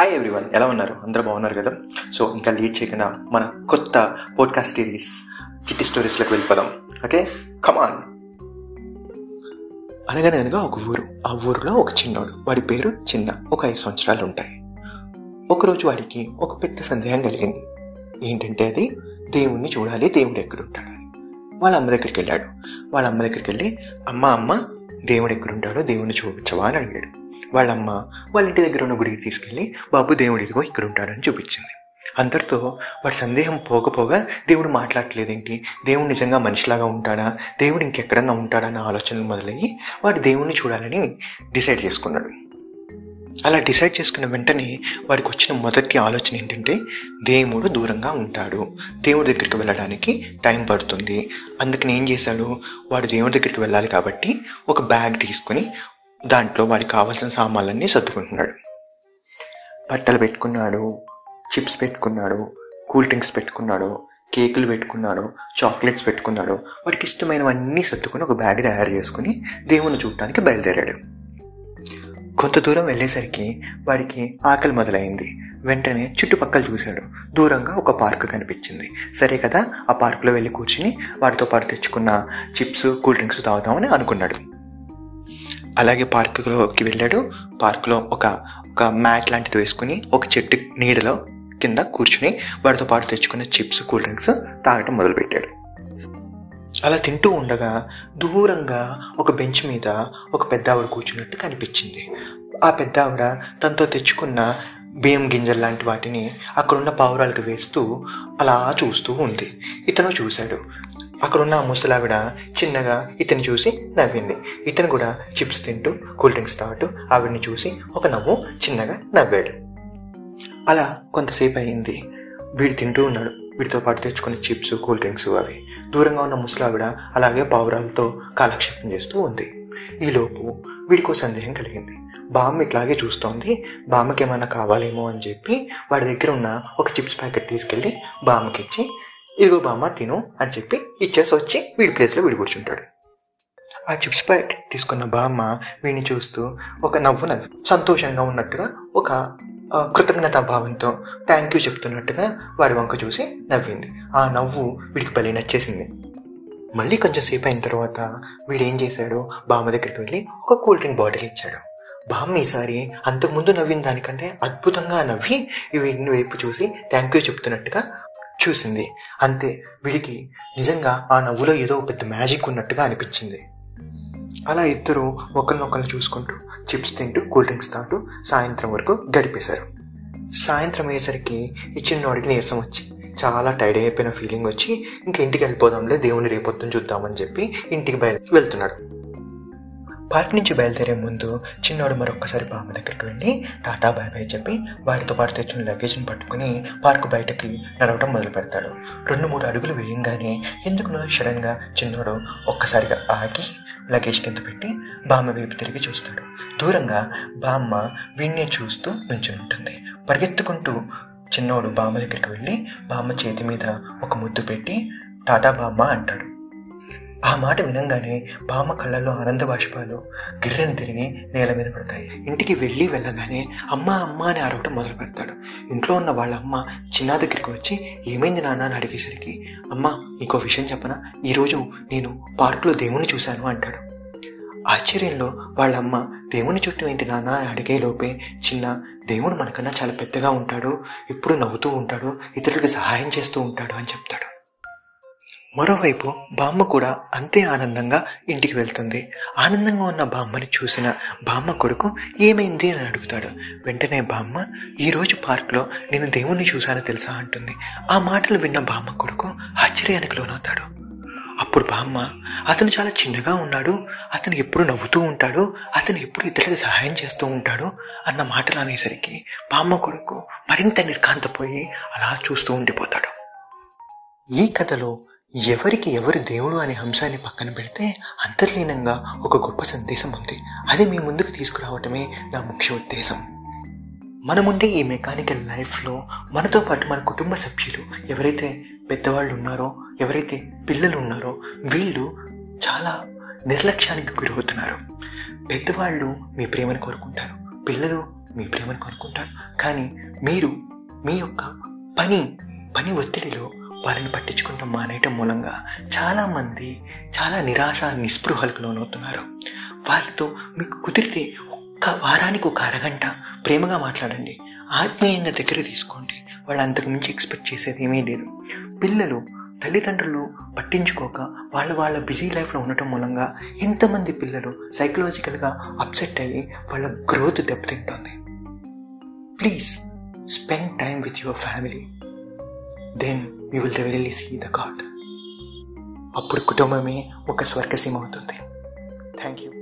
Hi everyone ఎలా ఉన్నారు? అందరూ బాగున్నారు కదా? సో ఇంకా లీడ్ చేయకుండా మన కొత్త పోడ్కాస్ట్ సిరీస్ చిట్టి స్టోరీస్లోకి వెళ్ళిపోదాం. ఓకే కమాన్ అనగానే అనగా ఒక ఊరు. ఆ ఊరిలో ఒక చిన్నోడు. వాడి పేరు చిన్న. ఒక ఐదు సంవత్సరాలు ఉంటాయి. ఒకరోజు వాడికి ఒక పెద్ద సందేహం కలిగింది. ఏంటంటే అది? దేవుణ్ణి చూడాలి దేవుడు ఎక్కడ అని. వాళ్ళ అమ్మ దగ్గరికి వెళ్ళాడు. వాళ్ళ అమ్మ దగ్గరికి వెళ్ళి అమ్మ అమ్మ దేవుడు ఎక్కడ ఉంటాడో దేవుణ్ణి చూపించవా? అని అడిగాడు. వాళ్ళమ్మ వాళ్ళ ఇంటి దగ్గర ఉన్న గుడికి తీసుకెళ్ళి బాబు దేవుడు ఇదిగో ఇక్కడ ఉంటాడని చూపించింది. అందరితో వాడి సందేహం పోకపోగా దేవుడు మాట్లాడట్లేదేంటి? దేవుడు నిజంగా మనిషిలాగా ఉంటాడా? దేవుడు ఇంకెక్కడన్నా ఉంటాడా? అన్న ఆలోచనలు మొదలయ్యి వాడు దేవుణ్ణి చూడాలని డిసైడ్ చేసుకున్నాడు. అలా డిసైడ్ చేసుకున్న వెంటనే వాడికి వచ్చిన మొదటి ఆలోచన ఏంటంటే దేవుడు దూరంగా ఉంటాడు. దేవుడి దగ్గరికి వెళ్ళడానికి టైం పడుతుంది. అందుకని ఏం చేశాడు? వాడు దేవుడి దగ్గరికి వెళ్ళాలి కాబట్టి ఒక బ్యాగ్ తీసుకొని దాంట్లో వాడికి కావాల్సిన సామాన్లన్నీ సర్దుకుంటున్నాడు. బట్టలు పెట్టుకున్నాడు చిప్స్ పెట్టుకున్నాడు కూల్ డ్రింక్స్ పెట్టుకున్నాడు కేకులు పెట్టుకున్నాడు చాక్లెట్స్ పెట్టుకున్నాడు. వాడికి ఇష్టమైనవన్నీ సర్దుకుని ఒక బ్యాగ్ తయారు చేసుకుని దేవుని చూడటానికి బయలుదేరాడు. కొంత దూరం వెళ్ళేసరికి వాడికి ఆకలి మొదలైంది. వెంటనే చుట్టుపక్కల చూశాడు. దూరంగా ఒక పార్క్ కనిపించింది. సరే కదా ఆ పార్కులో వెళ్ళి కూర్చుని వాడితో పాటు తెచ్చుకున్న చిప్స్ కూల్ డ్రింక్స్ తాగుదామని అనుకున్నాడు. అలాగే పార్కులోకి వెళ్ళాడు. పార్కులో ఒక ఒక మ్యాట్ లాంటిది వేసుకుని ఒక చెట్టు నీడలో కింద కూర్చుని వాడితో పాటు తెచ్చుకున్న చిప్స్ కూల్ డ్రింక్స్ తాగటం మొదలుపెట్టాడు. అలా తింటూ ఉండగా దూరంగా ఒక బెంచ్ మీద ఒక పెద్ద ఆవిడ కూర్చున్నట్టు కనిపించింది. ఆ పెద్ద ఆవిడ తనతో తెచ్చుకున్న బియ్యం గింజలు లాంటి వాటిని అక్కడున్న పావురాలకు వేస్తూ అలా చూస్తూ ఉంది. ఇతను చూశాడు. అక్కడున్న ముసలావిడ చిన్నగా ఇతను చూసి నవ్వింది. ఇతను కూడా చిప్స్ తింటూ కూల్ డ్రింక్స్ తాగుతూ ఆవిడని చూసి ఒక నవ్వు చిన్నగా నవ్వాడు. అలా కొంతసేపు అయింది. వీడు తింటూ ఉన్నాడు. వీటితో పాటు తెచ్చుకున్న చిప్స్ కూల్ డ్రింక్స్ అవి. దూరంగా ఉన్న ముసలావిడ అలాగే పావురాలతో కాలక్షేపం చేస్తూ ఉంది. ఈలోపు వీడికో సందేహం కలిగింది. బామ్మ ఇట్లాగే చూస్తోంది. బామ్మకి ఏమైనా కావాలేమో అని చెప్పి వాడి దగ్గర ఉన్న ఒక చిప్స్ ప్యాకెట్ తీసుకెళ్ళి బామ్మకి ఇచ్చి ఇదిగో బామ్మ తిను అని చెప్పి ఇచ్చేసి వచ్చి వీడి ప్లేస్లో వీడి కూర్చుంటాడు. ఆ చిప్స్ ప్యాకెట్ తీసుకున్న బామ్మ వీడిని చూస్తూ ఒక నవ్వు నవ్వు సంతోషంగా ఉన్నట్టుగా ఒక కృతజ్ఞత కృతజ్ఞతా భావంతో థ్యాంక్ యూ చెప్తున్నట్టుగా వాడి వంక చూసి నవ్వింది. ఆ నవ్వు వీడికి బలి నచ్చేసింది. మళ్ళీ కొంచెం సేపు అయిన తర్వాత వీడు ఏం చేశాడు? బామ్మ దగ్గరికి వెళ్ళి ఒక కూల్ డ్రింక్ బాటిల్ ఇచ్చాడు. బామ్మ ఈసారి అంతకుముందు నవ్విన దానికంటే అద్భుతంగా నవ్వి వీడిని వైపు చూసి థ్యాంక్ యూ చెప్తున్నట్టుగా చూసింది. అంతే వీడికి నిజంగా ఆ నవ్వులో ఏదో పెద్ద మ్యాజిక్ ఉన్నట్టుగా అనిపించింది. అలా ఇద్దరు ఒకరినొకరు చూసుకుంటూ చిప్స్ తింటూ కూల్ డ్రింక్స్ తాగుతూ సాయంత్రం వరకు గడిపేశారు. సాయంత్రం అయ్యేసరికి ఈ చిన్నోడికి నీరసం వచ్చి చాలా టైర్డ్ అయిపోయిన ఫీలింగ్ వచ్చి ఇంకా ఇంటికి వెళ్ళిపోదాంలే దేవుని రేపొద్దున చూద్దామని చెప్పి ఇంటికి బయలు వెళ్తున్నాడు. పార్క్ నుంచి బయలుదేరే ముందు చిన్నోడు మరొక్కసారి బామ్మ దగ్గరికి వెళ్ళి టాటా బాయ్ బాయ్ చెప్పి వారితో పాటు తెచ్చిన లగేజ్ని పట్టుకుని పార్కు బయటకి నడవడం మొదలు పెడతాడు. రెండు మూడు అడుగులు వేయంగానే ఎందుకునో సడన్గా చిన్నోడు ఒక్కసారిగా ఆగి లగేజ్ కింద పెట్టి బామ్మ వైపు తిరిగి చూస్తాడు. దూరంగా బామ్మ వీణ్ణే చూస్తూ నుంచుని ఉంటుంది. పరిగెత్తుకుంటూ చిన్నోడు బామ్మ దగ్గరికి వెళ్ళి బామ్మ చేతి మీద ఒక ముద్దు పెట్టి టాటా బామ్మ అంటాడు. ఆ మాట వినంగానే బామ్మ కళ్ళల్లో ఆనంద బాష్పాలు గిర్రెను తిరిగి నేల మీద పడతాయి. ఇంటికి వెళ్ళి వెళ్ళగానే అమ్మ అమ్మ అని అరవటం మొదలు పెడతాడు. ఇంట్లో ఉన్న వాళ్ళ అమ్మ చిన్న దగ్గరికి వచ్చి ఏమైంది నాన్న అని అడిగేసరికి అమ్మ నీకో విషయం చెప్పనా? ఈరోజు నేను పార్కులో దేవుణ్ణి చూశాను అంటాడు. ఆశ్చర్యంలో వాళ్ళమ్మ దేవుని చుట్టూ ఏంటి నాన్న? అడిగే లోపే చిన్న దేవుడు మనకన్నా చాలా పెద్దగా ఉంటాడు ఎప్పుడు నవ్వుతూ ఉంటాడు ఇతరులకు సహాయం చేస్తూ ఉంటాడు అని చెప్తాడు. మరోవైపు బామ్మ కూడా అంతే ఆనందంగా ఇంటికి వెళ్తుంది. ఆనందంగా ఉన్న బామ్మని చూసిన బామ్మ కొడుకు ఏమైంది? అని అడుగుతాడు. వెంటనే బామ్మ ఈరోజు పార్క్లో నేను దేవుణ్ణి చూశాను తెలుసా? అంటుంది. ఆ మాటలు విన్న బామ్మ కొడుకు ఆశ్చర్యానికి లోనవుతాడు. అప్పుడు బామ్మ అతను చాలా చిన్నగా ఉన్నాడు అతను ఎప్పుడు నవ్వుతూ ఉంటాడు అతను ఎప్పుడు ఇతరులకు సహాయం చేస్తూ ఉంటాడు అన్న మాటలు అనేసరికి బామ్మ కొడుకు మరింత నిర్కాంతపోయి అలా చూస్తూ ఉండిపోతాడు. ఈ కథలో ఎవరికి ఎవరు దేవుడు అనే అంశాన్ని పక్కన పెడితే అంతర్లీనంగా ఒక గొప్ప సందేశం ఉంది. అది మీ ముందుకు తీసుకురావటమే నా ముఖ్య ఉద్దేశం. మనముండే ఈ మెకానికల్ లైఫ్లో మనతో పాటు మన కుటుంబ సభ్యులు ఎవరైతే పెద్దవాళ్ళు ఉన్నారో ఎవరైతే పిల్లలు ఉన్నారో వీళ్ళు చాలా నిర్లక్ష్యానికి గురవుతున్నారు. పెద్దవాళ్ళు మీ ప్రేమను కోరుకుంటారు. పిల్లలు మీ ప్రేమను కోరుకుంటారు. కానీ మీరు మీ యొక్క పని పని ఒత్తిడిలో వారిని పట్టించుకుంటూ మానేయటం మూలంగా చాలామంది చాలా నిరాశ నిస్పృహలకు లోనవుతున్నారు. వాళ్ళతో మీకు కుదిరితే ఒక్క వారానికి ఒక అరగంట ప్రేమగా మాట్లాడండి. ఆత్మీయంగా దగ్గర తీసుకోండి. వాళ్ళు అంతకు మించి ఎక్స్పెక్ట్ చేసేది ఏమీ లేదు. పిల్లలు తల్లిదండ్రులు పట్టించుకోక వాళ్ళ వాళ్ళ బిజీ లైఫ్లో ఉండటం మూలంగా ఇంతమంది పిల్లలు సైకలాజికల్గా అప్సెట్ అయ్యి వాళ్ళ గ్రోత్ దెబ్బతింటుంది. Please spend time with your family. Then you will really see the god అప్పుడు కుటుంబమే ఒక స్వర్గసీమ అవుతుంది. Thank you